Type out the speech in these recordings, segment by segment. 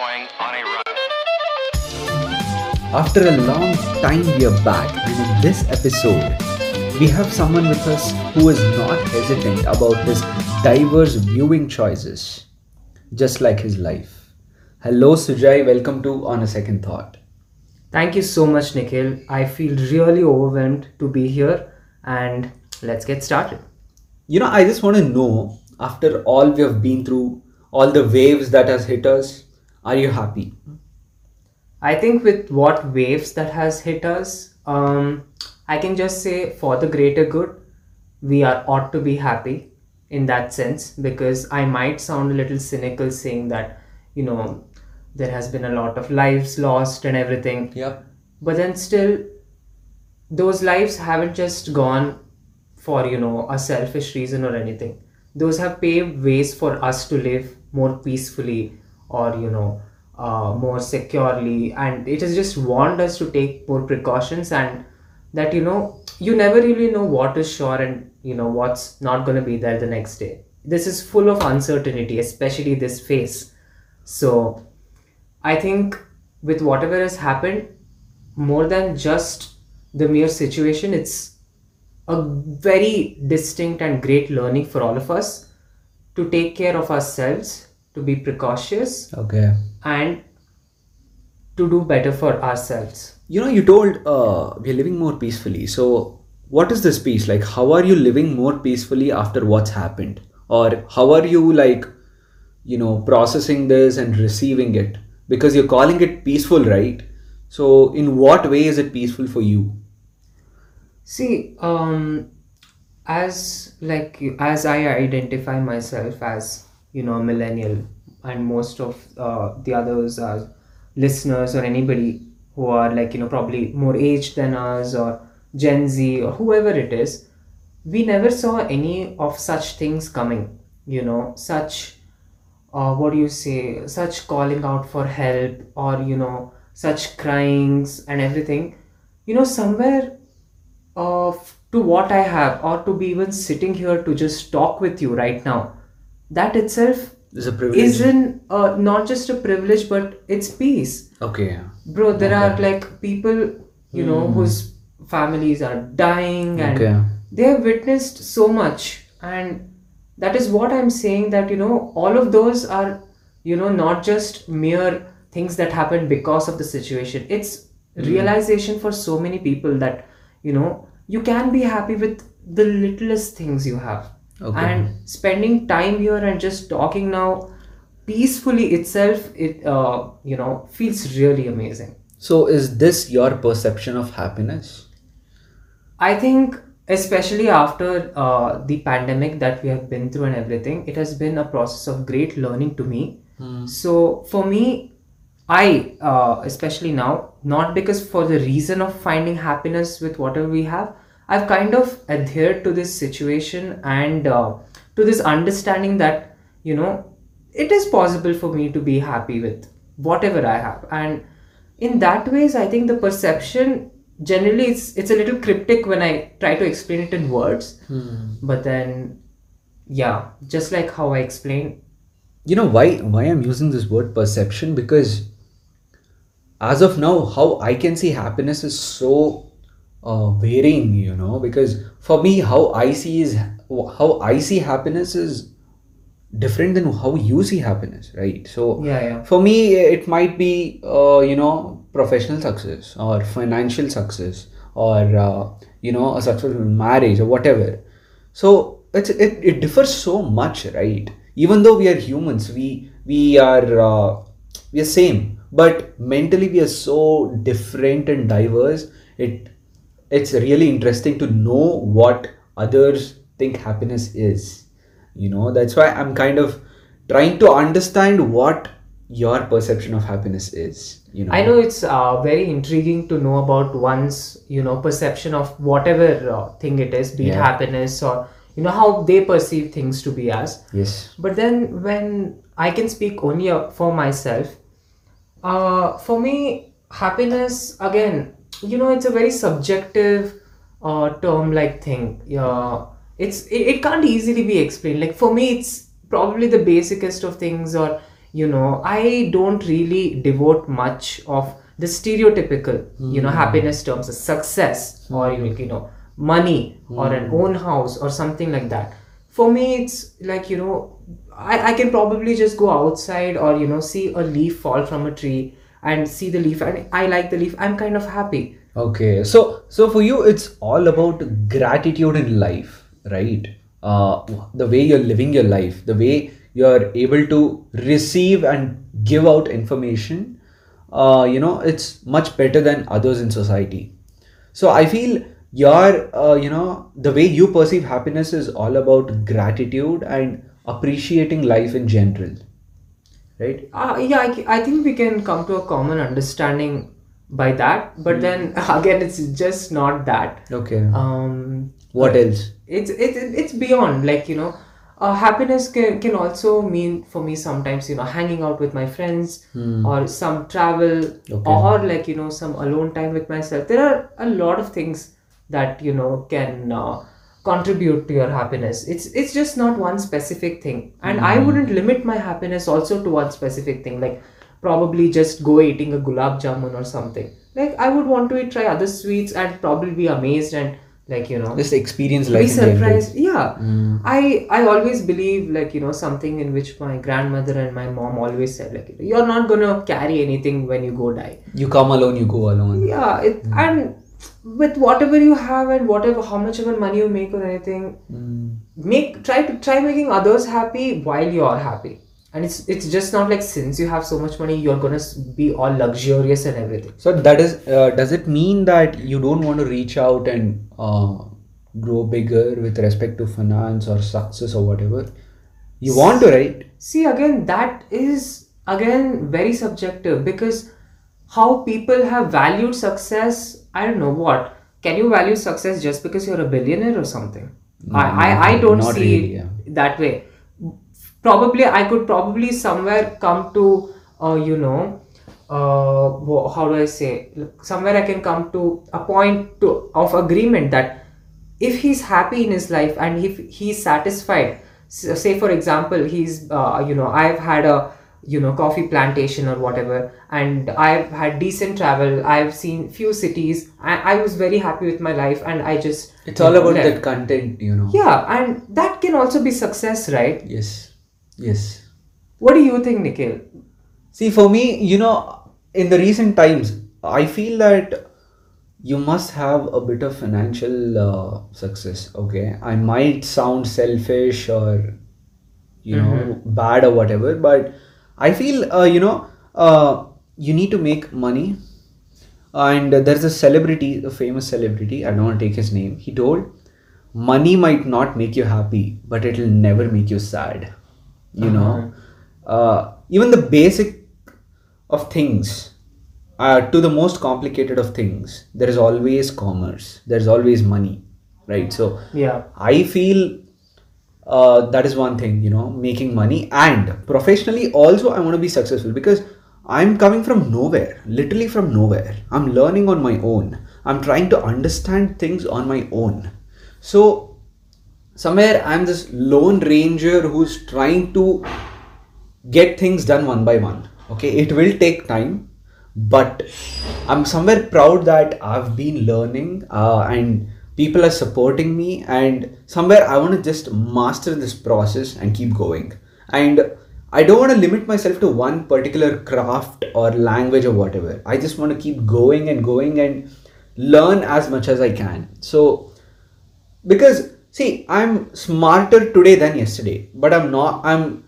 going on a run. After a long time, we are back, and in this episode, we have someone with us who is not hesitant about his diverse viewing choices, just like his life. Hello, Sujay. Welcome to On a Second Thought. Thank you so much, Nikhil. I feel really overwhelmed to be here, and let's get started. You know, I just want to know after all we have been through, all the waves that has hit us, are you happy? I think with what waves that has hit us, um, I can just say for the greater good, we are ought to be happy in that sense because I might sound a little cynical saying that you know there has been a lot of lives lost and everything, Yeah. but then still those lives haven't just gone for you know a selfish reason or anything those have paved ways for us to live more peacefully or you know uh, more securely. And it has just warned us to take more precautions and that you know you never really know what is sure and you know what's not going to be there the next day. This is full of uncertainty especially this phase. So I think with whatever has happened, more than just the mere situation, it's a very distinct and great learning for all of us to take care of ourselves, to be precautious, Okay. and to do better for ourselves. You know, you told uh, we're living more peacefully. So, what is this peace? Like, how are you living more peacefully after what's happened? Or how are you, like, you know, processing this and receiving it? Because you're calling it peaceful, right? So, in what way is it peaceful for you? See, um, as like as I identify myself as you know a millennial, and most of uh, the others are listeners or anybody who are like you know probably more aged than us or Gen Z or whoever it is, we never saw any of such things coming. You know, such uh, what do you say, such calling out for help or you know such cryings and everything. You know, somewhere of to what I have, or to be even sitting here to just talk with you right now, that itself Is a privilege. isn't uh, not just a privilege, but it's peace, okay. bro. There are like people, you know, whose families are dying and Okay. they have witnessed so much, and that is what I'm saying. That you know, all of those are, you know, not just mere things that happen because of the situation. It's realization for so many people that you know you can be happy with the littlest things you have Okay. and spending time here and just talking now peacefully itself it uh, you know feels really amazing So, is this your perception of happiness? i think especially after uh, the pandemic that we have been through and everything it has been a process of great learning to me so for me i uh, especially now not because for the reason of finding happiness with whatever we have i've kind of adhered to this situation and uh, to this understanding that you know it is possible for me to be happy with whatever i have. And in that ways i think the perception generally it's it's a little cryptic when i try to explain it in words. But then yeah just like how i explain. you know why why i'm using this word perception? Because as of now how i can see happiness is so uh, varying you know because for me how i see is how i see happiness is different than how you see happiness right? So Yeah, yeah. for me it might be uh, you know professional success or financial success or uh, you know a successful marriage or whatever. So it's it, it differs so much right? Even though we are humans we we are uh, we are same but mentally we are so different and diverse. It it's really interesting to know what others think happiness is. You know that's why i'm kind of trying to understand what your perception of happiness is you know. I know it's uh, very intriguing to know about one's, you know, perception of whatever uh, thing it is, be it happiness or, you know, how they perceive things to be as. yes. But then when I can speak only uh, for myself, uh, for me, happiness, again, you know, it's a very subjective uh, term like thing. yeah it's it, it can't easily be explained. Like for me, it's probably the basicest of things or you know I don't really devote much of the stereotypical you know hmm. happiness terms, of success or hmm. you you know money or an hmm. own house or something like that. For me, it's like you know I, I can probably just go outside or you know see a leaf fall from a tree and see the leaf and I like the leaf. I'm kind of happy. Okay, so so for you, it's all about gratitude in life, right? Uh, the way you're living your life, the way you're able to receive and give out information, uh, you know, it's much better than others in society. So I feel your, uh, you know, the way you perceive happiness is all about gratitude and appreciating life in general, right? Uh, yeah, I, I think we can come to a common understanding by that, but then again, it's just not that. Okay. Um, What else? it's it's it's beyond like you know uh, happiness can, can also mean for me sometimes you know hanging out with my friends or some travel Okay. or like you know some alone time with myself there are a lot of things that you know can uh, contribute to your happiness. It's it's just not one specific thing. And i mm-hmm. wouldn't limit my happiness also to one specific thing like probably just go eating a gulab jamun or something. Like i would want to eat, try other sweets and probably be amazed and like you know Just experience be life general. surprised. Yeah. Mm. I i always believe like you know something in which my grandmother and my mom always said like you're not gonna carry anything when you go die. You come alone, you go alone. yeah it mm. and with whatever you have and whatever how much ever money you make or anything make try to try making others happy while you're happy and it's it's just not like since you have so much money you're gonna be all luxurious and everything So that is, uh, does it mean that you don't want to reach out and uh, grow bigger with respect to finance or success or whatever? You want to, right? See, again, that is again very subjective because how people have valued success. I don't know what. Can you value success just because you're a billionaire or something? I, I, I don't see really, it that way. Probably, I could probably somewhere come to, uh, you know, uh, how do I say? Somewhere I can come to a point to of agreement that if he's happy in his life and if he's satisfied say for example he's uh, you know i've had a you know coffee plantation or whatever and i've had decent travel i've seen few cities i, I was very happy with my life and i just It's all about left. that content, you know. yeah and that can also be success right Yes. Yes. what do you think nikhil See, for me, you know, in the recent times, I feel that you must have a bit of financial uh, success. Okay, I might sound selfish or you know bad or whatever, but I feel uh, you know uh, you need to make money. And there's a celebrity, a famous celebrity. I don't want to take his name. He told, "Money might not make you happy, but it'll never make you sad." You know, uh, even the basic of things uh, to the most complicated of things there is always commerce there's always money right so yeah i feel uh, that is one thing you know making money. And professionally also i want to be successful because i'm coming from nowhere literally from nowhere. I'm learning on my own. I'm trying to understand things on my own. So somewhere i'm this lone ranger who's trying to get things done one by one. Okay it will take time but i'm somewhere proud that i've been learning uh, and people are supporting me and somewhere i want to just master this process and keep going. And i don't want to limit myself to one particular craft or language or whatever. I just want to keep going and going and learn as much as i can. So because see i'm smarter today than yesterday but i'm not i'm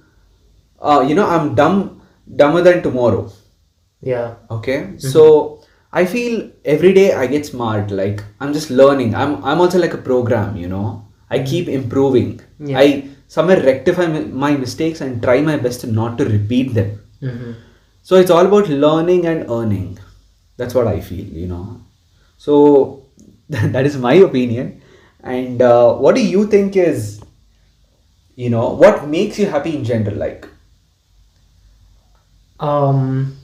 uh, you know i'm dumb dumber than tomorrow. Yeah. Okay? So i feel every day i get smart like i'm just learning. I'm i'm also like a program you know? I keep improving. Yeah. i somewhere rectify my, mistakes and try my best not to repeat them. Hmm so it's all about learning and earning. That's what i feel you know? So that is my opinion. And uh, what do you think is you know what makes you happy in general like? Um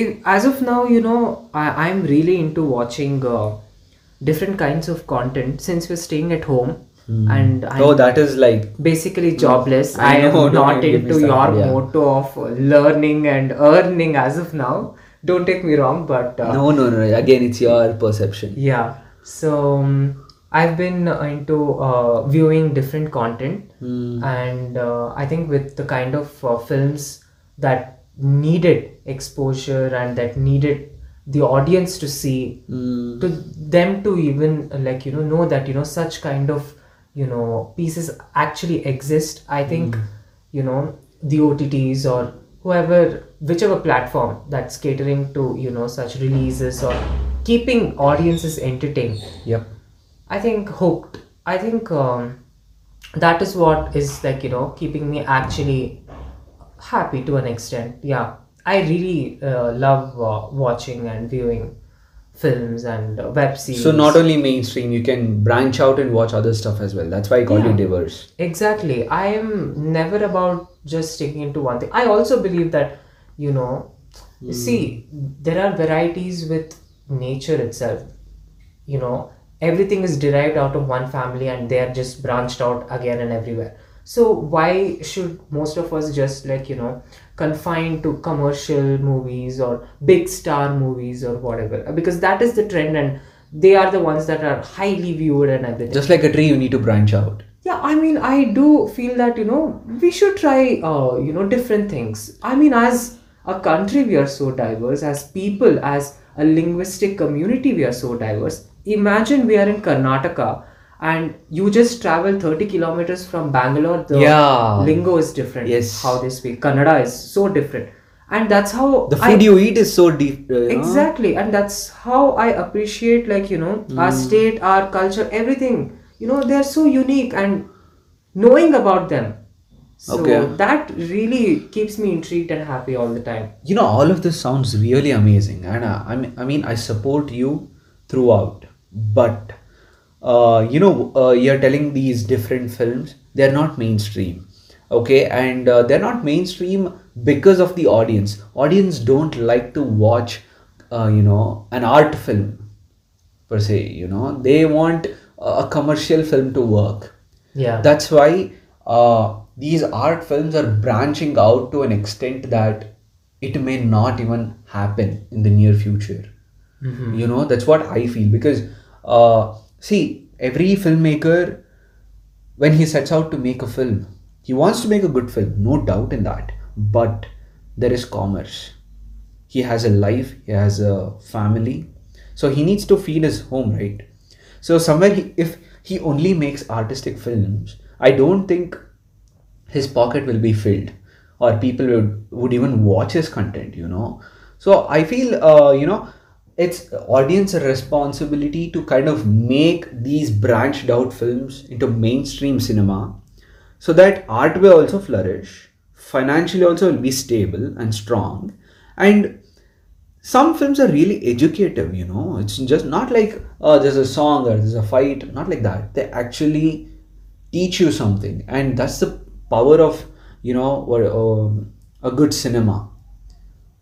if, as of now you know I, i'm really into watching uh, different kinds of content since we're staying at home and I'm oh, that is like basically jobless. I I, am know, not into your yeah. motto of learning and earning as of now. Don't take me wrong, but uh, no, no, no. Again, it's your perception. yeah. So um, I've been uh, into uh, viewing different content, Hmm. and uh, I think with the kind of uh, films that needed exposure and that needed the audience to see Hmm. to them to even like you know know that you know such kind of you know pieces actually exist i think you know the otts or whoever whichever platform that's catering to you know such releases or keeping audiences entertained Yep. i think hooked i think um, that is what is like you know keeping me actually happy to an extent. Yeah. I really uh, love uh, watching and viewing films and uh, web series. So not only mainstream, you can branch out and watch other stuff as well. That's why I call you diverse. exactly. I am never about just sticking into one thing. I also believe that you know see there are varieties with nature itself. You know everything is derived out of one family and they are just branched out again and everywhere so why should most of us just like you know confine to commercial movies or big star movies or whatever because that is the trend and they are the ones that are highly viewed and everything Just like a tree, you need to branch out. yeah, I mean, I do feel that, you know, we should try, uh, you know, different things. I mean, as a country, we are so diverse. As people, as a linguistic community, we are so diverse. Imagine we are in Karnataka and you just travel 30 kilometers from Bangalore. The Yeah. lingo is different. Yes. How they speak. Kannada is so different. And that's how The I- food you eat is so deep. uh, exactly and that's how i appreciate like you know our Hmm. state our culture everything you know they're so unique and knowing about them so Okay. that really keeps me intrigued and happy all the time You know, all of this sounds really amazing, and I mean, I mean, I support you throughout. But uh, you know, uh, you're telling these different films, they're not mainstream, okay, and uh, they're not mainstream because of the audience. Audience don't like to watch, uh, you know, an art film per se. You know, they want a commercial film to work yeah that's why uh, these art films are branching out to an extent that it may not even happen in the near future Mhm. you know that's what i feel because uh, see every filmmaker when he sets out to make a film he wants to make a good film no doubt in that. But there is commerce. He has a life he has a family. So he needs to feed his home right? So somewhere he, if he only makes artistic films i don't think his pocket will be filled or people would, would even watch his content you know? So i feel uh, you know it's audience responsibility to kind of make these branched out films into mainstream cinema so that art will also flourish financially also will be stable and strong. And some films are really educative you know. It's just not like oh there's a song or there's a fight not like that. They actually teach you something and that's the power of you know what um, a good cinema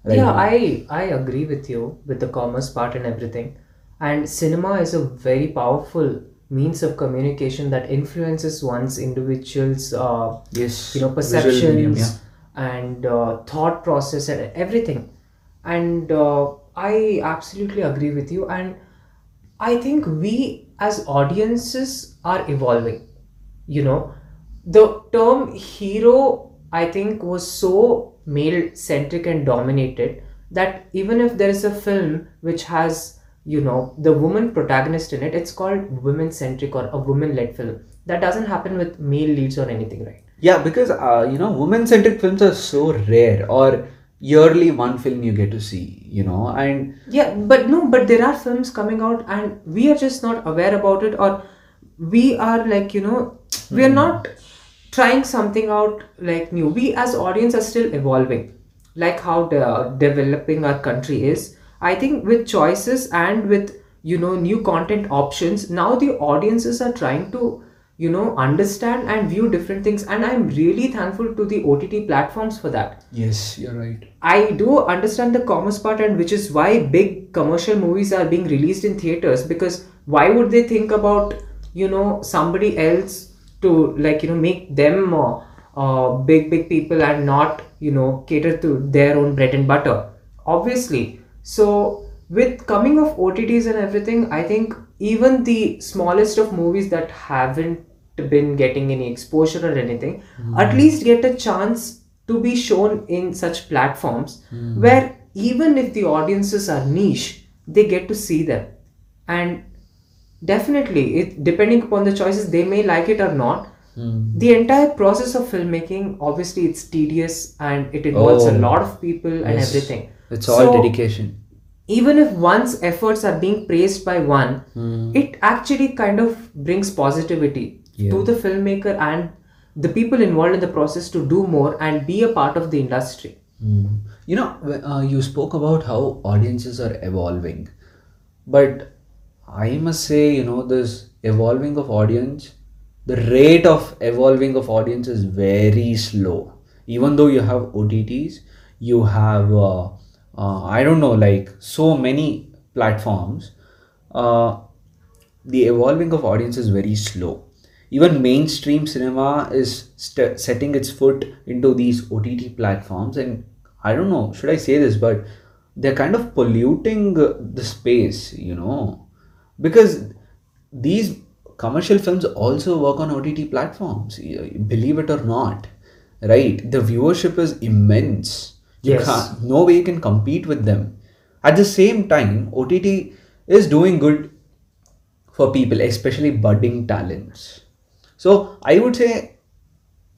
right? yeah i i agree with you with the commerce part and everything. And cinema is a very powerful means of communication that influences one's individual's uh, yes. you know perceptions medium, yeah. and uh, thought process and everything. And uh, i absolutely agree with you. And i think we as audiences are evolving you know. The term hero i think was so male centric and dominated that even if there is a film which has you know the woman protagonist in it it's called women centric or a woman led film. That doesn't happen with male leads or anything right? Yeah, because uh, you know, women-centric films are so rare, or yearly one film you get to see, you know, and Yeah, but no, but there are films coming out and we are just not aware about it, or we are like, you know, we are not trying something out like new. We as audience are still evolving, like how the developing our country is. I think with choices and with, you know, new content options, now the audiences are trying to, you know, understand and view different things. And I'm really thankful to the OTT platforms for that. yes, you're right. I do understand the commerce part, and which is why big commercial movies are being released in theaters. Because why would they think about you know somebody else to like you know make them uh, uh, big big people and not you know cater to their own bread and butter obviously. So with coming of otts and everything i think even the smallest of movies that haven't been getting any exposure or anything at least get a chance to be shown in such platforms where even if the audiences are niche they get to see them. And definitely it depending upon the choices they may like it or not Hmm. the entire process of filmmaking obviously it's tedious and it involves a Oh. lot of people and Yes. everything It's all So, dedication. even if one's efforts are being praised by one Hmm. it actually kind of brings positivity to the filmmaker and the people involved in the process to do more and be a part of the industry Hmm. You know, uh, you spoke about how audiences are evolving, but I must say, you know, this evolving of audience, the rate of evolving of audience is very slow. Even though you have OTTs, you have, uh, uh, I don't know, like so many platforms, uh, the evolving of audience is very slow. Even mainstream cinema is st- setting its foot into these OTT platforms, and I don't know, should I say this, but they're kind of polluting the space, you know, because these commercial films also work on OTT platforms, believe it or not, right? The viewership is immense. You Yes. can't, no way you can compete with them. At the same time, OTT is doing good for people, especially budding talents. So I would say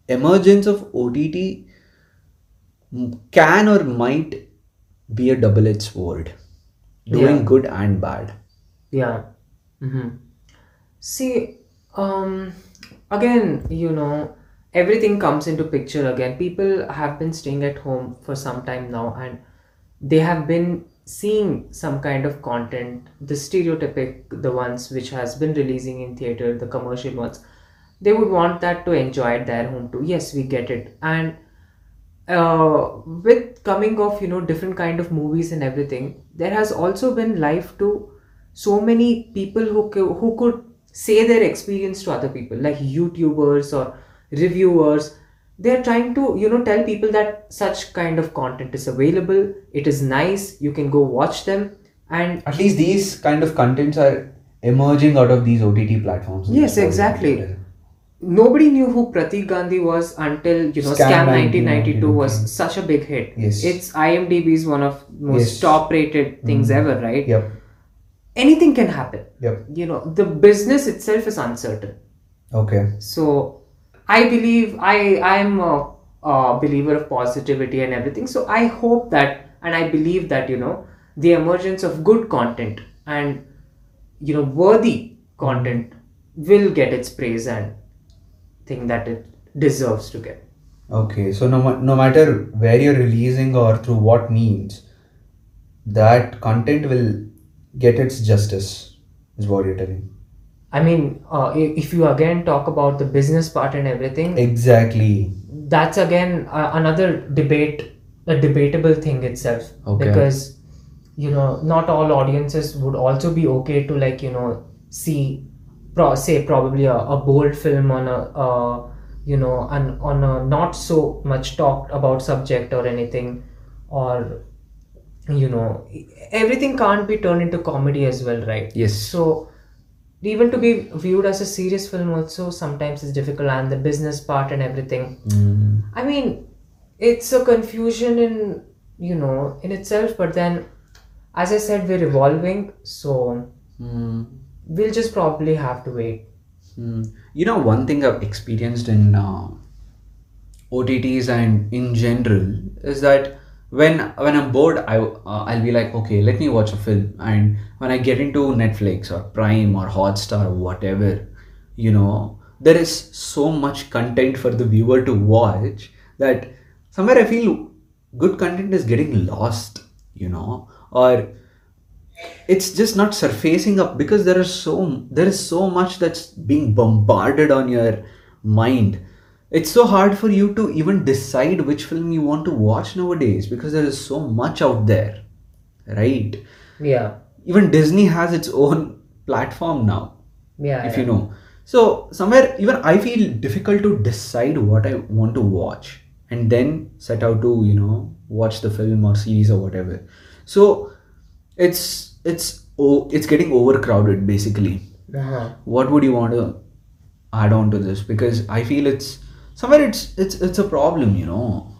emergence of OTT can or might be a double-edged sword, doing Yeah. good and bad. yeah hmm see um again you know everything comes into picture again. People have been staying at home for some time now and they have been seeing some kind of content. The stereotypic the ones which has been releasing in theater the commercial ones they would want that to enjoy at their home too. Yes we get it. And uh, with coming of you know different kind of movies and everything there has also been life to so many people who co- who could say their experience to other people like youtubers or reviewers they're trying to you know tell people that such kind of content is available it is nice you can go watch them and At least these kind of contents are emerging out of these OTT platforms. Yes, exactly. nobody knew who Pratik Gandhi was until you know Scam Scam 1992 1992 was such a big hit. Yes. It's IMDb's one of most Yes. top rated things Mhm. ever, right? Yep. Anything can happen. Yep. You know, the business itself is uncertain. Okay. So I believe I I'm a, a believer of positivity and everything. So I hope that and I believe that you know the emergence of good content and you know worthy content will get its praise and thing that it deserves to get. Okay. So no, no matter where you're releasing or through what means, that content will get its justice, is what you're telling. I mean, uh, if you again talk about the business part and everything, Exactly. that's again uh, another debate, a debatable thing itself. Okay. Because, you know, not all audiences would also be okay to like, you know, see, pro- say probably a, a bold film on a, uh, you know, an, on a not so much talked about subject or anything, or, you know, everything can't be turned into comedy as well, right? Yes. So even to be viewed as a serious film also sometimes is difficult and the business part and everything. Mm. I mean, it's a confusion in you know in itself, but then as I said, we're evolving, so Mm. we'll just probably have to wait. Mm. You know, one thing I've experienced in uh, OTTs and in general is that when when I'm bored, I uh, I'll be like, okay, let me watch a film. And when I get into Netflix or Prime or Hotstar or whatever, you know, there is so much content for the viewer to watch that somewhere I feel good content is getting lost, you know, or it's just not surfacing up because there is so there is so much that's being bombarded on your mind it's so hard for you to even decide which film you want to watch nowadays because there is so much out there right Yeah, even disney has its own platform now yeah. if yeah. you know So somewhere even I feel difficult to decide what I want to watch and then set out to you know watch the film or series or whatever. So it's it's oh it's getting overcrowded basically. Uh-huh. What would you want to add on to this? Because I feel it's somewhere it's it's it's a problem, you know.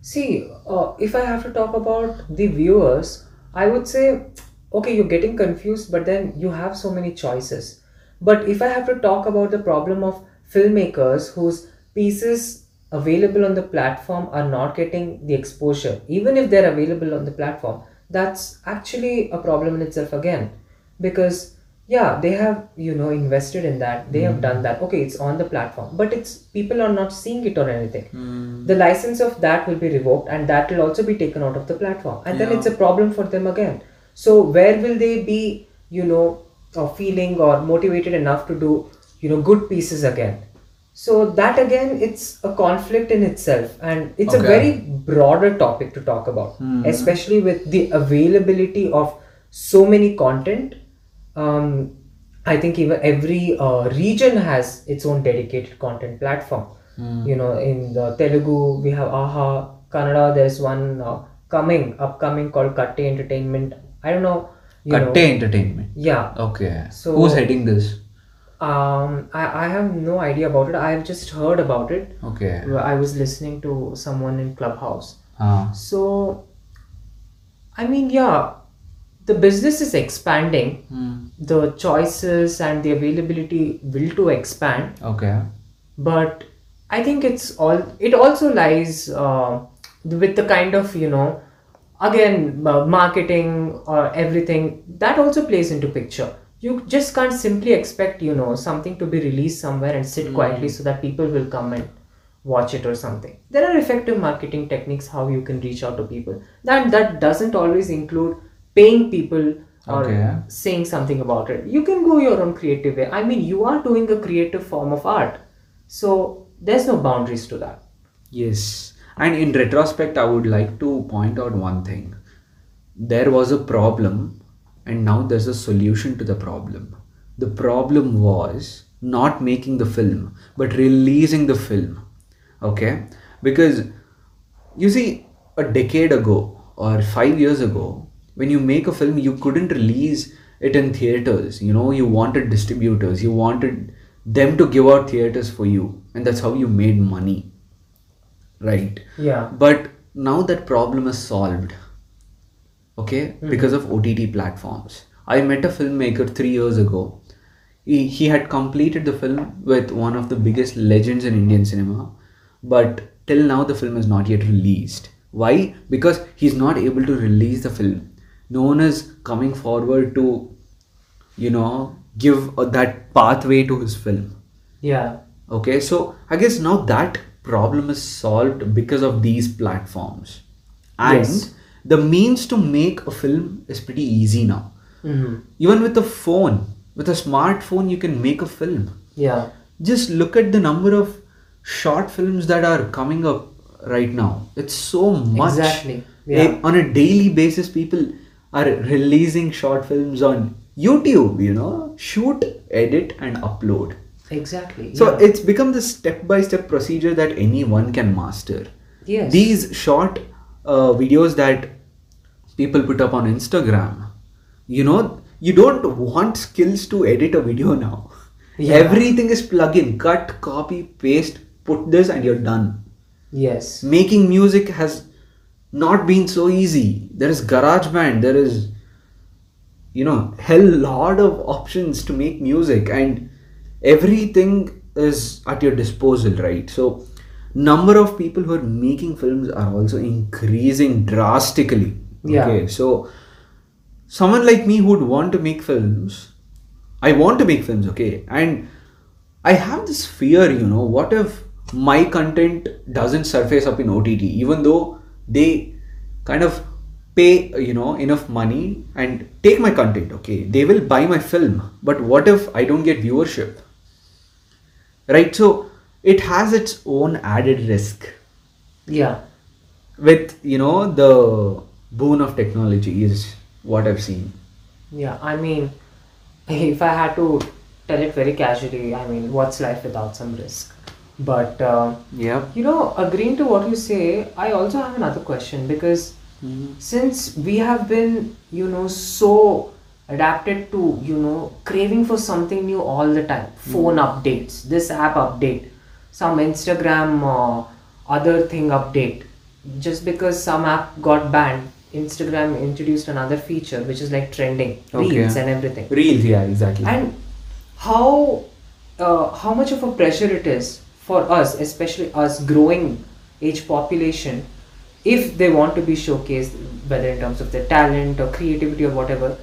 See, uh, if I have to talk about the viewers, I would say, okay, you're getting confused, but then you have so many choices. But if I have to talk about the problem of filmmakers whose pieces available on the platform are not getting the exposure, even if they're available on the platform, that's actually a problem in itself again. Because yeah, they have you know invested in that, they have hmm. done that. Okay, it's on the platform, but it's people are not seeing it or anything. Hmm. The license of that will be revoked and that will also be taken out of the platform. And then it's a problem for them again. So where will they be you know or feeling or motivated enough to do you know good pieces again? So that again it's a conflict in itself. And it's a very broader topic to talk about hmm. especially with the availability of so many content um, I think even every uh, region has its own dedicated content platform. You know, in the Telugu we have Aha, Kannada there's one uh, coming upcoming called Katte Entertainment. I don't know. You know, Entertainment. yeah. Okay. So- who's heading this? Um, I, I have no idea about it. I have just heard about it. Okay. I was listening to someone in Clubhouse. Ah. So, I mean, yeah, the business is expanding. Hmm. The choices and the availability will to expand, Okay. but I think it's all. It also lies uh, with the kind of you know, again, uh, marketing or everything that also plays into picture. You just can't simply expect you know something to be released somewhere and sit quietly so that people will come and watch it or something. There are effective marketing techniques how you can reach out to people. That that doesn't always include paying people or Okay. saying something about it. You can go your own creative way. I mean, you are doing a creative form of art. So there's no boundaries to that. Yes. And in retrospect, I would like to point out one thing. There was a problem, and now there's a solution to the problem. The problem was not making the film, but releasing the film. Okay? Because you see, a decade ago or five years ago, when you make a film, you couldn't release it in theaters. You know, you wanted distributors, you wanted them to give out theaters for you, and that's how you made money. Right? Yeah. But now that problem is solved. Okay? Hmm. Because of OTT platforms. I met a filmmaker three years ago. He, he had completed the film with one of the biggest legends in Indian cinema, but till now the film is not yet released. Why? Because he's not able to release the film. No one is coming forward to, you know, give uh, that pathway to his film. Yeah. Okay, so I guess now that problem is solved because of these platforms. And Yes. the means to make a film is pretty easy now. hmm Even with a phone, with a smartphone, you can make a film. Yeah. Just look at the number of short films that are coming up right now. It's so much. Exactly, Eh, yeah. On a daily basis, people are releasing short films on YouTube, you know, shoot, edit, and upload. Exactly. So yeah. it's become the step by step procedure that anyone can master. Yes. These short uh, videos that people put up on Instagram, you know, you don't want skills to edit a video now. Yeah. Everything is plug in, cut, copy, paste, put this, and you're done. Yes. Making music has not been so easy. There is GarageBand, there is, you know, hell lot of options to make music, and everything is at your disposal, right? So, number of people who are making films are also increasing drastically. Yeah. Okay, so someone like me who would want to make films, I want to make films, okay, and I have this fear, you know, what if my content doesn't surface up in OTT, even though they kind of pay, you know, enough money and take my content, okay, they will buy my film, but what if I don't get viewership? Right, so it has its own added risk Yeah. with, you know, the boon of technology is what I've seen. Yeah. I mean, if I had to tell it very casually. I mean, what's life without some risk? But uh, Yep. you know, agreeing to what you say, I also have another question because since we have been, you know, so adapted to, you know, craving for something new all the time, phone updates, this app update, some Instagram uh, other thing update, just because some app got banned. Instagram introduced another feature which is like trending, Okay. reels and everything Reels, yeah, exactly. and how uh, how much of a pressure it is for us especially us growing age population if they want to be showcased whether in terms of their talent or creativity or whatever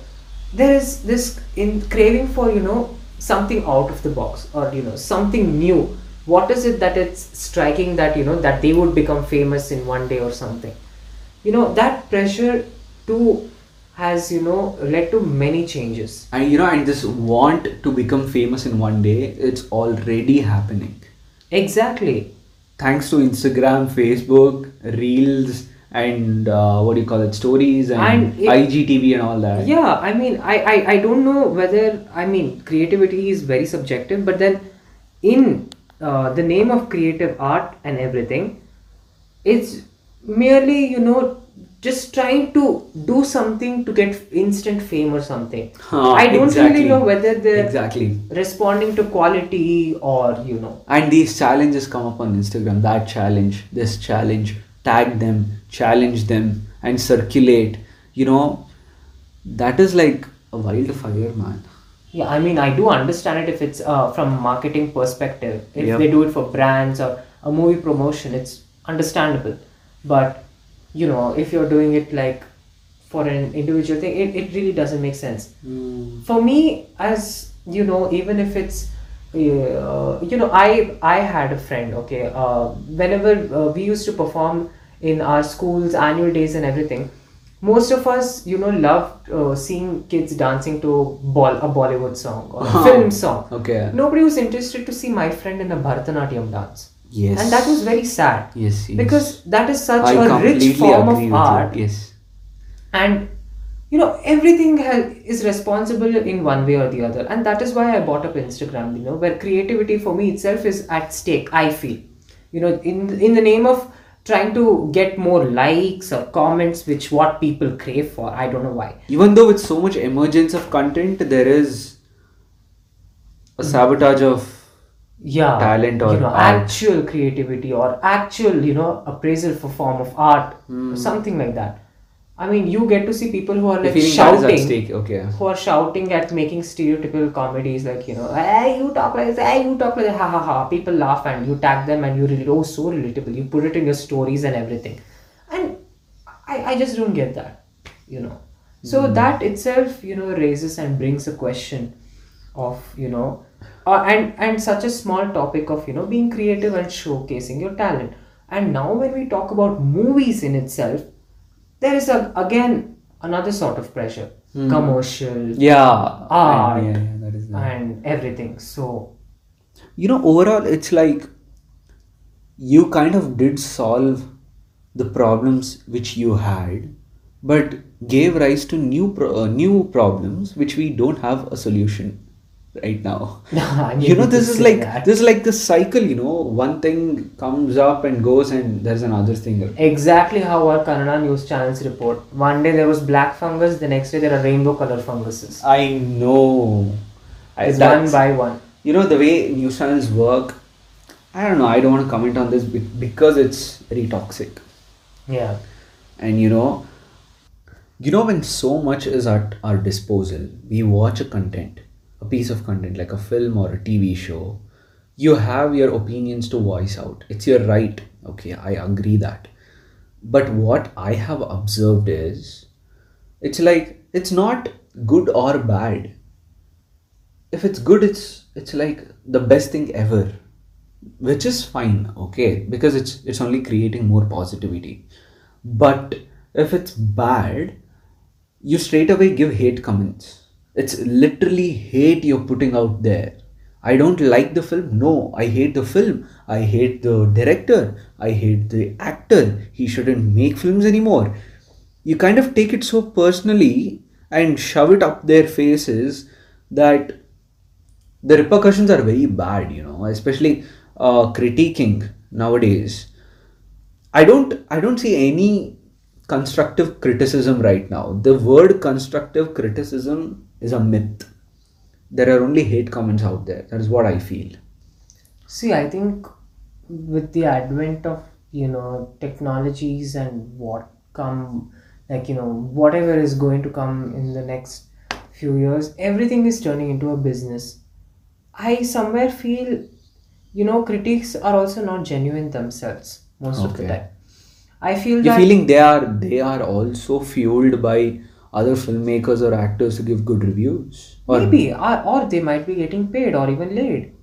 there is this in craving for you know something out of the box or you know something new. What is it that it's striking that you know that they would become famous in one day or something? You know that pressure too has you know led to many changes. And you know, and this want to become famous in one day, it's already happening. Exactly. Thanks to Instagram, Facebook, Reels, and uh, what do you call it, stories and, And it- IGTV and all that. Yeah, I mean, I, I, I don't know whether, I mean, creativity is very subjective, but then in uh, the name of creative art and everything, it's merely, you know, just trying to do something to get instant fame or something. Huh, I don't exactly. really know whether they're Exactly. responding to quality or, you know. And these challenges come up on Instagram. That challenge, this challenge, tag them, challenge them, and circulate. You know, that is like a wildfire, man. Yeah, I mean, I do understand it if it's uh, from marketing perspective. If Yep. they do it for brands or a movie promotion, it's understandable. But, you know, if you're doing it like for an individual thing, it, it really doesn't make sense. For me, as you know, even if it's, uh, you know, I I had a friend. Okay, uh, whenever uh, we used to perform in our schools, annual days, and everything, most of us, you know, loved uh, seeing kids dancing to ball a Bollywood song or a film song. Okay. Nobody was interested to see my friend in a Bharatanatyam dance. Yes. And that was very sad. Yes, yes. Because that is such I a rich form of art you. Yes. and you know everything ha- is responsible in one way or the other and that is why i bought up instagram you know where creativity for me itself is at stake i feel you know in in the name of trying to get more likes or comments which what people crave for i don't know why Even though with so much emergence of content, there is a sabotage of yeah Talent or you know art. actual creativity or actual you know appraisal for form of art Hmm. or something like that i mean you get to see people who are like feeling that is at shouting. Okay. who are shouting at making stereotypical comedies like you know hey you talk like this hey you talk like that ha ha ha people laugh and you tag them and you really oh so relatable you put it in your stories and everything and I, I just don't get that you know so that itself you know raises and brings a question of you know uh, and and such a small topic of you know being creative and showcasing your talent and now when we talk about movies in itself there is a again another sort of pressure commercial Yeah. art and- yeah, yeah, that is there. and everything so you know overall it's like you kind of did solve the problems which you had but gave rise to new pro- uh, new problems which we don't have a solution right now. I mean, you know this is like that. this is like the cycle you know. One thing comes up and goes and there's another thing exactly how our Kannada news channels report. One day there was black fungus the next day there are rainbow color funguses. I know. I, it's one by one. You know the way news channels work i don't know i don't want to comment on this because it's very toxic. Yeah. And you know you know when so much is at our disposal we watch a content a piece of content like a film or a tv show you have your opinions to voice out. It's your right. Okay i agree that. But what i have observed is it's like it's not good or bad. If it's good it's it's like the best thing ever which is fine okay? Because it's it's only creating more positivity. But if it's bad you straight away give hate comments it's literally hate you're putting out there. I don't like the film. No i hate the film. I hate the director. I hate the actor. He shouldn't make films anymore. You kind of take it so personally and shove it up their faces that the repercussions are very bad you know especially uh, critiquing nowadays. I don't i don't see any constructive criticism right now. The word constructive criticism is a myth there are only hate comments out there that is what i feel See, I think with the advent of you know technologies and what come like you know whatever is going to come in the next few years, everything is turning into a business. I somewhere feel you know critics are also not genuine themselves most of the time. I feel you're feeling they are they are also fueled by other filmmakers or actors to give good reviews? Or maybe or, or they might be getting paid or even laid.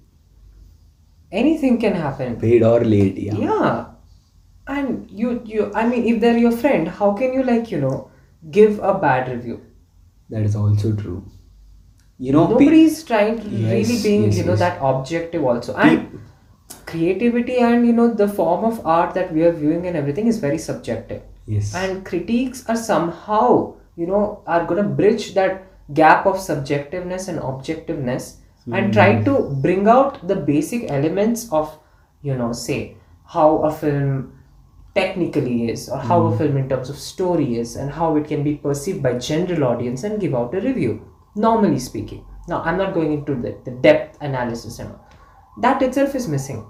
Anything can happen. paid or laid, yeah. Yeah. And you you i mean if they're your friend how can you like you know give a bad review? That is also true. You know pe- nobody's trying to Yes, really being yes, you know yes. that objective also. And creativity and you know the form of art that we are viewing and everything is very subjective. Yes. And critiques are somehow you know are going to bridge that gap of subjectiveness and objectiveness and try to bring out the basic elements of you know say how a film technically is or how a film in terms of story is and how it can be perceived by general audience and give out a review normally speaking. Now i'm not going into the, the depth analysis and all. That itself is missing.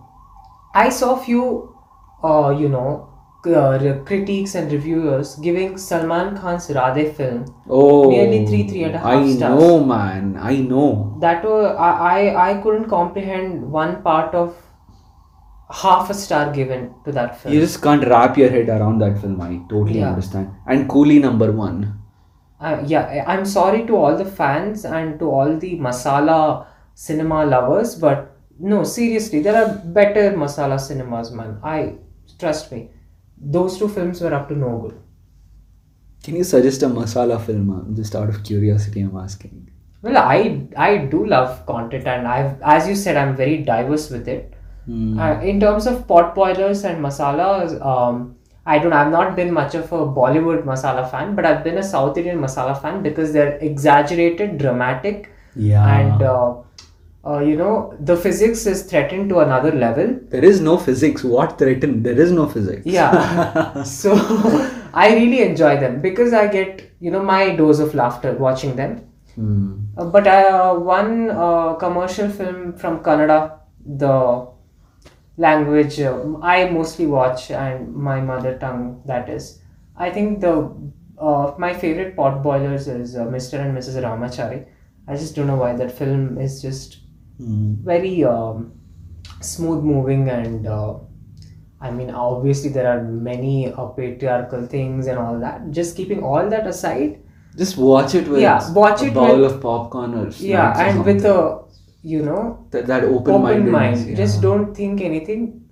I saw few, uh, you know, uh, critiques and reviewers giving Salman Khan's Radhe film oh nearly three, three and a half i stars. know man i know that I, I I couldn't comprehend one part of half a star given to that film. you just can't wrap your head around that film i totally Yeah. understand and coolie number one Uh, yeah, I'm sorry to all the fans and to all the masala cinema lovers, but no, seriously, there are better masala cinemas, man. I trust me. Those two films were up to no good. can you suggest a masala film uh, just out of curiosity i'm asking Well, I I do love content, and I've as you said, I'm very diverse with it. Hmm. Uh, in terms of pot boilers and masalas, um, I don't. I've not been much of a Bollywood masala fan, but I've been a South Indian masala fan because they're exaggerated, dramatic, yeah and uh, uh, you know the physics is threatened to another level. there is no physics what threatened there is no physics Yeah. so I really enjoy them because I get you know my dose of laughter watching them. Hmm. Uh, but uh, one uh, commercial film from Kannada, the language uh, I mostly watch and my mother tongue that is. I think the uh, my favorite pot boilers is uh, Mr. and Mrs. Ramachari. I just don't know why that film is just Hmm. very um, smooth moving and uh, I mean obviously there are many uh, patriarchal things and all that. Just keeping all that aside, Just watch it with Yeah, watch a it bowl with- of popcorn or yeah, or and with a you know that, that open, open mind mindedness, just don't think anything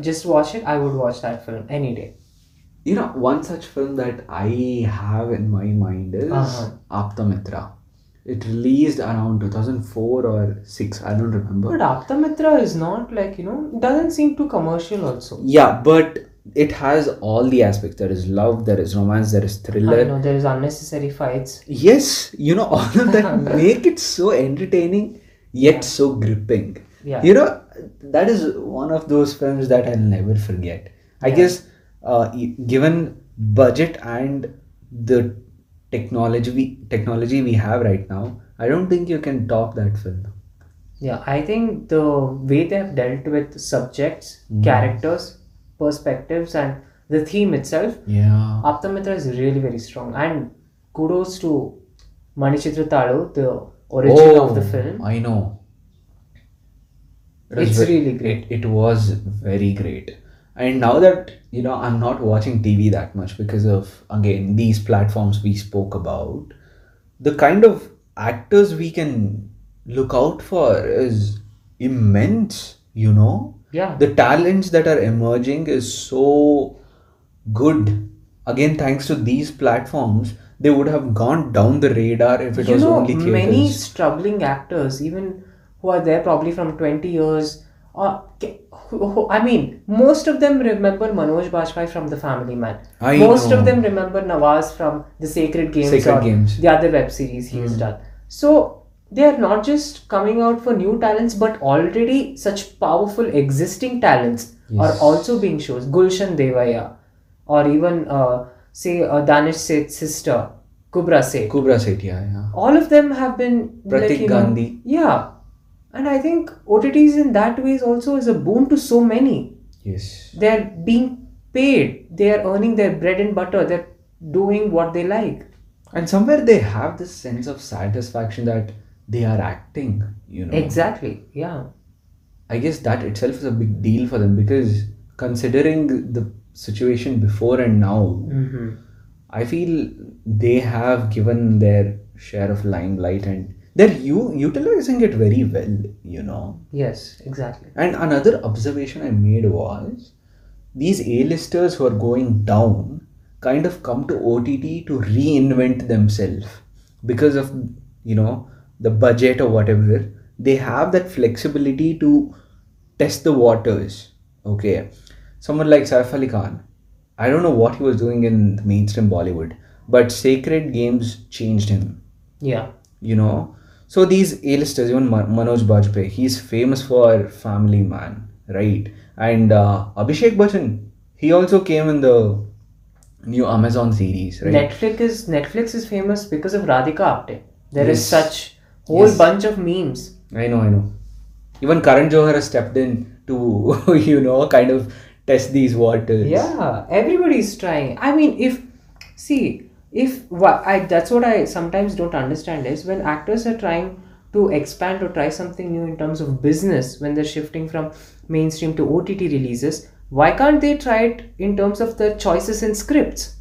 just watch it i would watch that film any day You know, one such film that I have in my mind is Uh-huh. Apthamitra. It released around 2004 or 6, I don't remember. but apthamitra is not like you know doesn't seem too commercial also Yeah, but it has all the aspects. There is love, there is romance, there is i thriller. know there is unnecessary fights Yes, you know, all of that make it so entertaining yet so gripping. Yeah. You know, that is one of those films that I'll never forget. I guess, uh, given budget and the technology we, technology we have right now, I don't think you can top that film. yeah i think the way they have dealt with subjects hmm. characters perspectives and the theme itself Yeah. apthamitra is really very strong and kudos to manichitrathazhu the origin of the oh, film I know. It It's ve- really great. It, it was very great. And now that you know, I'm not watching TV that much because of again these platforms we spoke about. The kind of actors we can look out for is immense. You know, yeah the talents that are emerging is so good. Again, thanks to these platforms, they would have gone down the radar if it you was know only theaters. many struggling actors even who are there probably from 20 years or i mean most of them remember manoj bajpayee from the family man I most know. of them remember nawaz from the sacred games Sacred or Games. Hmm. the other web series he has done so they are not just coming out for new talents but already such powerful existing talents are also being shown gulshan devaiah or even uh, say uh, danish Sait's sister kubbra Sait. Kubbra Sait, yeah, yeah. all of them have been Pratik know- Gandhi. yeah and i think otts in that way is also is a boon to so many Yes. they're being paid they are earning their bread and butter they're doing what they like And somewhere they have this sense of satisfaction that they are acting, you know. exactly yeah I guess that itself is a big deal for them because considering the situation before and now, mm-hmm. I feel they have given their share of limelight and they're u- utilizing it very well, you know. yes exactly And another observation I made was these A-listers who are going down kind of come to OTT to reinvent themselves because of you know the budget or whatever. They have that flexibility to test the waters. Okay, someone like Saif Ali Khan. I don't know what he was doing in the mainstream Bollywood, but Sacred Games changed him yeah you know so these a-listers even manoj bajpayee he's famous for family man right and uh, abhishek bachchan he also came in the new amazon series right netflix is netflix is famous because of radhika apte There is Yes. such whole Yes. bunch of memes i know i know even karan johar has stepped in to you know kind of test these waters Yeah, everybody's trying. I mean, if see, if I that's what I sometimes don't understand is when actors are trying to expand or try something new in terms of business when they're shifting from mainstream to OTT releases, why can't they try it in terms of the choices in scripts?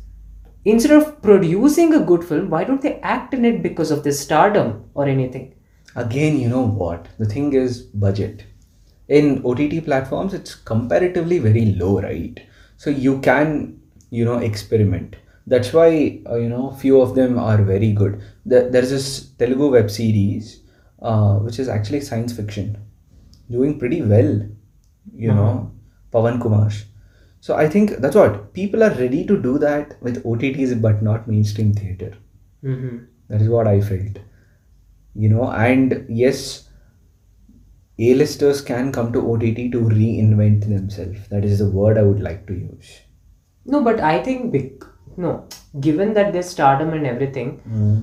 Instead of producing a good film, why don't they act in it because of their stardom or anything? again you know what the thing is budget in ott platforms it's comparatively very low right so you can you know experiment that's why uh, you know few of them are very good there, there's this telugu web series uh, which is actually science fiction doing pretty well you know pawan kumar so i think that's what people are ready to do that with otts but not mainstream theater Mm-hmm. that is what I felt. You know, and yes, A-listers can come to OTT to reinvent themselves. That is the word I would like to use. No, but I think big no. Given that their stardom and everything, hmm.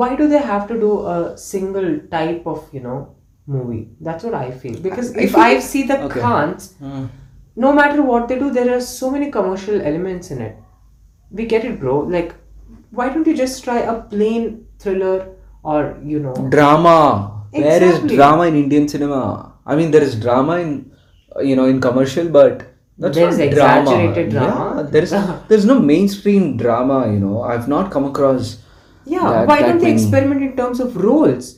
why do they have to do a single type of you know movie that's what i feel because I if i see the Okay. Khans, hmm. no matter what they do there are so many commercial elements in it we get it bro like why don't you just try a plain thriller or you know Drama. Where is Exactly. drama in Indian cinema? I mean, there is drama in, you know, in commercial, but that's There's exaggerated drama. drama. Yeah, there's there's no mainstream drama. You know, I've not come across. yeah that- why that don't they many. experiment in terms of roles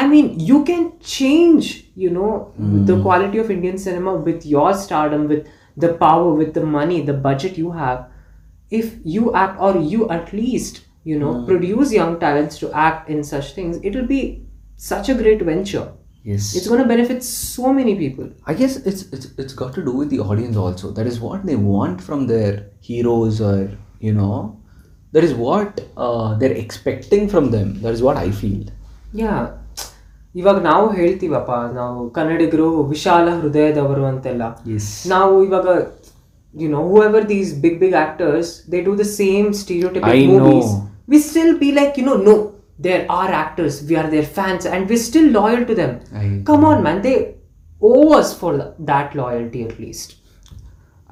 i mean you can change you know Hmm. the quality of indian cinema with your stardom with the power with the money the budget you have if you act or you at least you know Hmm. produce young talents to act in such things it'll be such a great venture Yes. it's going to benefit so many people I guess it's, it's it's got to do with the audience also. That is what they want from their heroes, or you know, that is what uh, they're expecting from them. That is what I feel. ಯಾ ಇವಾಗ ನಾವು ಹೇಳ್ತೀವಪ್ಪ ನಾವು ಕನ್ನಡಿಗರು ವಿಶಾಲ ಹೃದಯದವರು ಅಂತೆಲ್ಲ Yes. ನಾವು ಇವಾಗ you know whoever these big big actors they do the same stereotypic I movies know. we still be like you know there are actors we are their fans and we're still loyal to them I come on man they owe us for that loyalty at least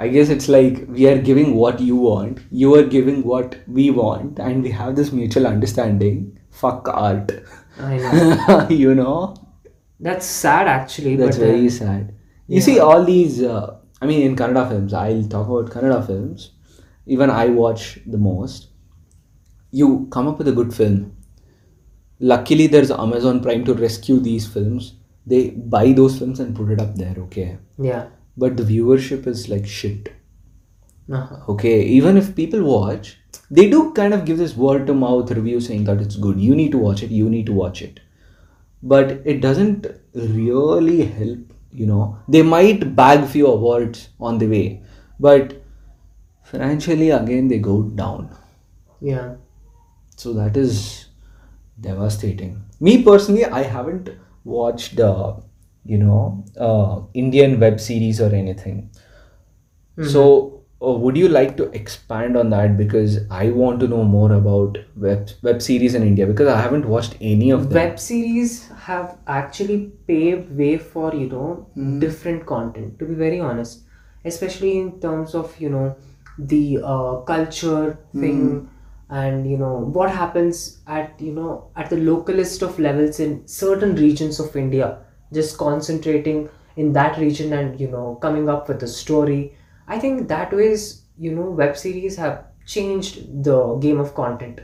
I guess it's like we are giving what you want, you are giving what we want, and we have this mutual understanding. Fuck art. i know you know, that's sad actually that's uh, very sad. You see, all these. Uh, I mean, in Kannada films, I'll talk about Kannada films. Even I watch the most. You come up with a good film. Luckily, there's Amazon Prime to rescue these films. They buy those films and put it up there. Okay, yeah but the viewership is like shit. uh-huh. okay even if people watch they do kind of give this word to mouth review saying that it's good you need to watch it you need to watch it but it doesn't really help you know they might bag few awards on the way but financially again they go down yeah so that is devastating. Me personally, I haven't watched, uh, you know, uh, Indian web series or anything. So, uh, would you like to expand on that? Because I want to know more about web web series in India because I haven't watched any of them. web series have actually paved way for you know different content to be very honest especially in terms of you know the uh, culture thing and you know what happens at you know at the localist of levels in certain regions of india just concentrating in that region and you know coming up with a story. I think that ways you know web series have changed the game of content.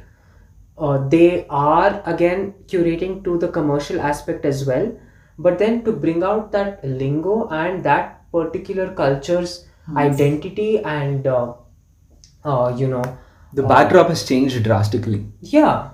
Uh, they are again curating to the commercial aspect as well but then to bring out that lingo and that particular culture's identity and uh, uh, you know The backdrop has changed drastically. yeah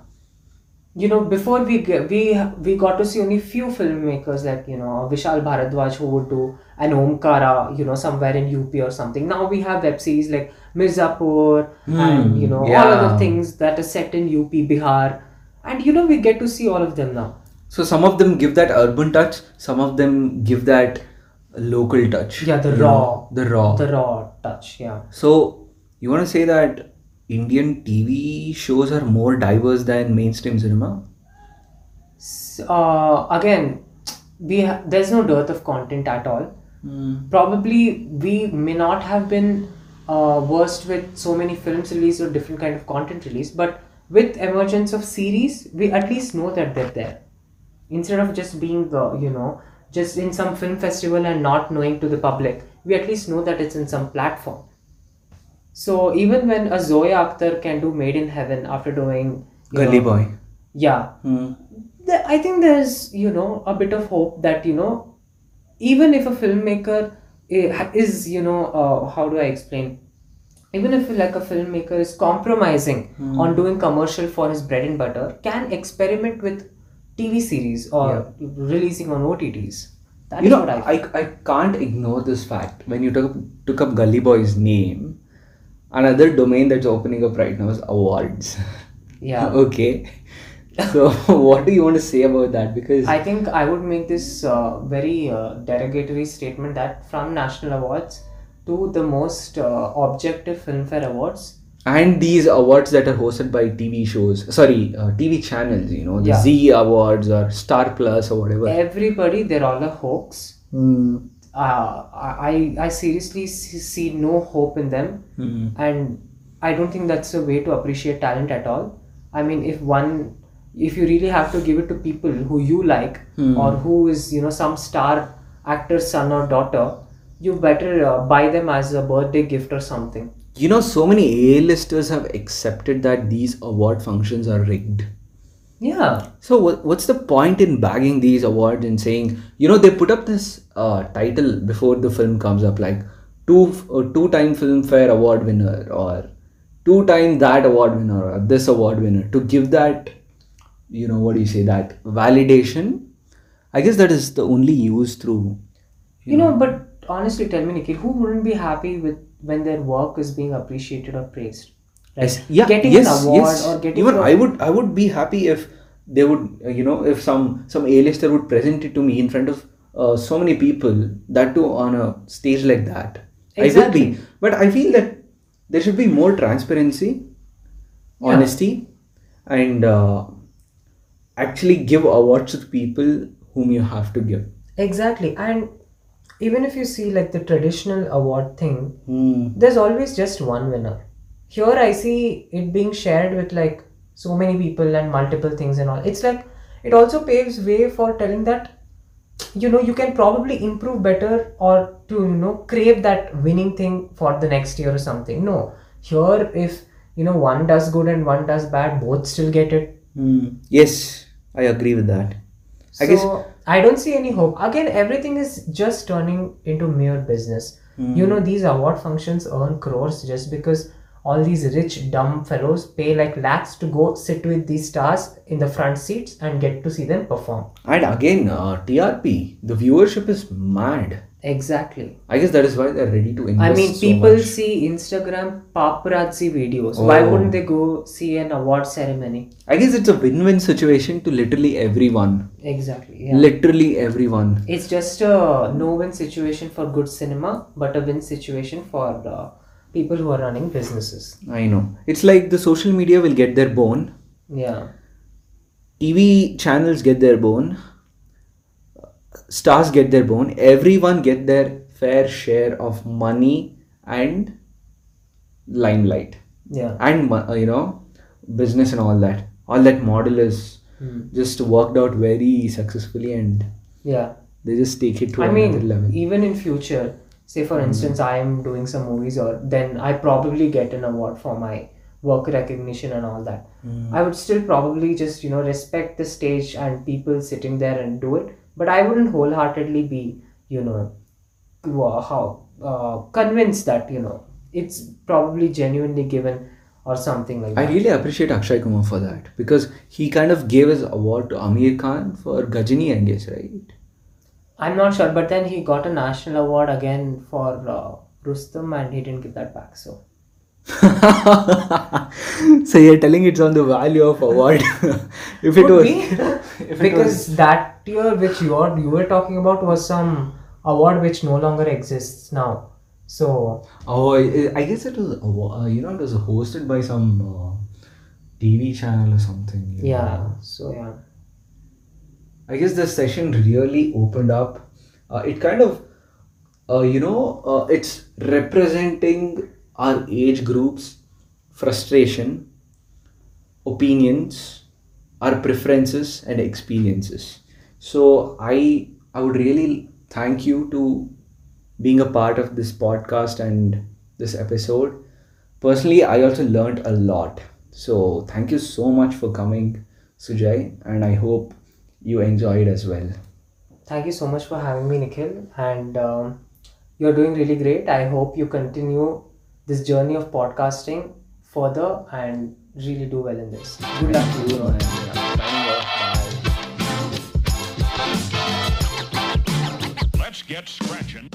you know before we we we got to see only few filmmakers like you know vishal bhardwaj who would do an omkara you know somewhere in up or something now we have web series like mirzapur hmm. and you know all yeah. other things that are set in up bihar and you know we get to see all of them now So some of them give that urban touch, some of them give that local touch. Yeah, the you know, raw. the raw. the raw touch yeah So you want to say that Indian TV shows are more diverse than mainstream cinema? Uh, again we ha- there's no dearth of content at all. Probably we may not have been uh, versed with so many films released or different kind of content released but with emergence of series we at least know that they're there. Instead of just being the you know just in some film festival and not knowing to the public we at least know that it's in some platform so even when a zoya akhtar can do made in heaven after doing Gully know, Boy. yeah. Hmm. The- I think there's you know a bit of hope that you know even if a filmmaker eh, is you know uh, how do I explain? Even if like a filmmaker is compromising hmm. on doing commercial for his bread and butter can experiment with TV series or releasing on OTTs That you is know, what I I, I can't ignore this fact. When you took, took up Gully Boy's name, another domain that's opening up right now is awards. yeah okay. So what do you want to say about that? Because I think I would make this uh, very uh, derogatory statement that from national awards to the most uh, objective filmfare awards and these awards that are hosted by TV shows, sorry, uh, TV channels, you know, the Yeah. Zee Awards or Star Plus or whatever. everybody they're all a hoax Hmm. Uh, I, I seriously see, no hope in them Hmm. and i don't think that's a way to appreciate talent at all i mean if one if you really have to give it to people who you like Hmm. or who is you know some star actor's son or daughter you better uh, buy them as a birthday gift or something You know, so many A-listers have accepted that these award functions are rigged. Yeah So what, what's the point in bagging these awards and saying, you know, they put up this uh, title before the film comes up, like two uh, two-time Filmfare Award winner or two-time that award winner or this award winner to give that, you know, what do you say, that validation. I guess that is the only use through. you know but honestly tell me nikhil who wouldn't be happy with when their work is being appreciated or praised Yes, yeah, getting yes, an award yes. or getting even a- I would I would be happy if they would you know if some some A-lister would present it to me in front of uh, so many people that too on a stage like that. Exactly. I would be, but I feel that there should be more transparency, Yeah. honesty, and uh, actually give awards to people whom you have to give. Exactly. And even if you see like the traditional award thing, Hmm. there's always just one winner. Here I see it being shared with like so many people and multiple things and all. It's like it also paves way for telling that you know you can probably improve better or to you know crave that winning thing for the next year or something. No. Here if you know one does good and one does bad, both still get it. Hmm. Yes, I agree with that. I so guess I don't see any hope. Again, everything is just turning into mere business. You know, these award functions earn crores just because all these rich, dumb fellows pay like lakhs to go sit with these stars in the front seats and get to see them perform. And again, uh, TRP, the viewership is mad. exactly I guess that is why they're ready to invest. I mean, so people much. see Instagram paparazzi videos. Why Oh. wouldn't they go see an award ceremony? I guess it's a win-win situation to literally everyone. Exactly. Yeah. Literally everyone. it's just a no-win situation for good cinema, but a win situation for uh, people who are running businesses. I know. It's like the social media will get their bone. Yeah. TV channels get their bone. Stars get their bone. Everyone get their fair share of money and limelight Yeah. and uh, you know business and all that. All that model is Hmm. just worked out very successfully and Yeah. they just take it to I another mean, level. even in future, say for instance, I am doing some movies, or then I probably get an award for my work recognition and all that. I would still probably just you know respect the stage and people sitting there and do it, but I wouldn't wholeheartedly be you know how uh, convinced that you know it's probably genuinely given or something like I that. I really appreciate Akshay Kumar for that because he kind of gave his award to Aamir Khan for Ghajini, I guess, right? I'm not sure, but then he got a national award again for uh, Rustom, and he didn't give that back. So. so you're telling it's on the value of award. if it Could was, if it because that year which you are you were talking about was some award which no longer exists now so oh, I I guess it was, uh, you know, it was hosted by some uh, TV channel or something. yeah know. so yeah I guess the session really opened up. Uh, it kind of, uh, you know, uh, it's representing our age groups, frustration, opinions, our preferences and experiences. So I I would really thank you to being a part of this podcast and this episode. Personally, I also learned a lot. So thank you so much for coming, Sujay, and I hope you enjoyed as well. thank you so much for having me nikhil and um, you're doing really great i hope you continue this journey of podcasting further and really do well in this good luck to you man. Yeah, signing off. Bye. Let's get scratching.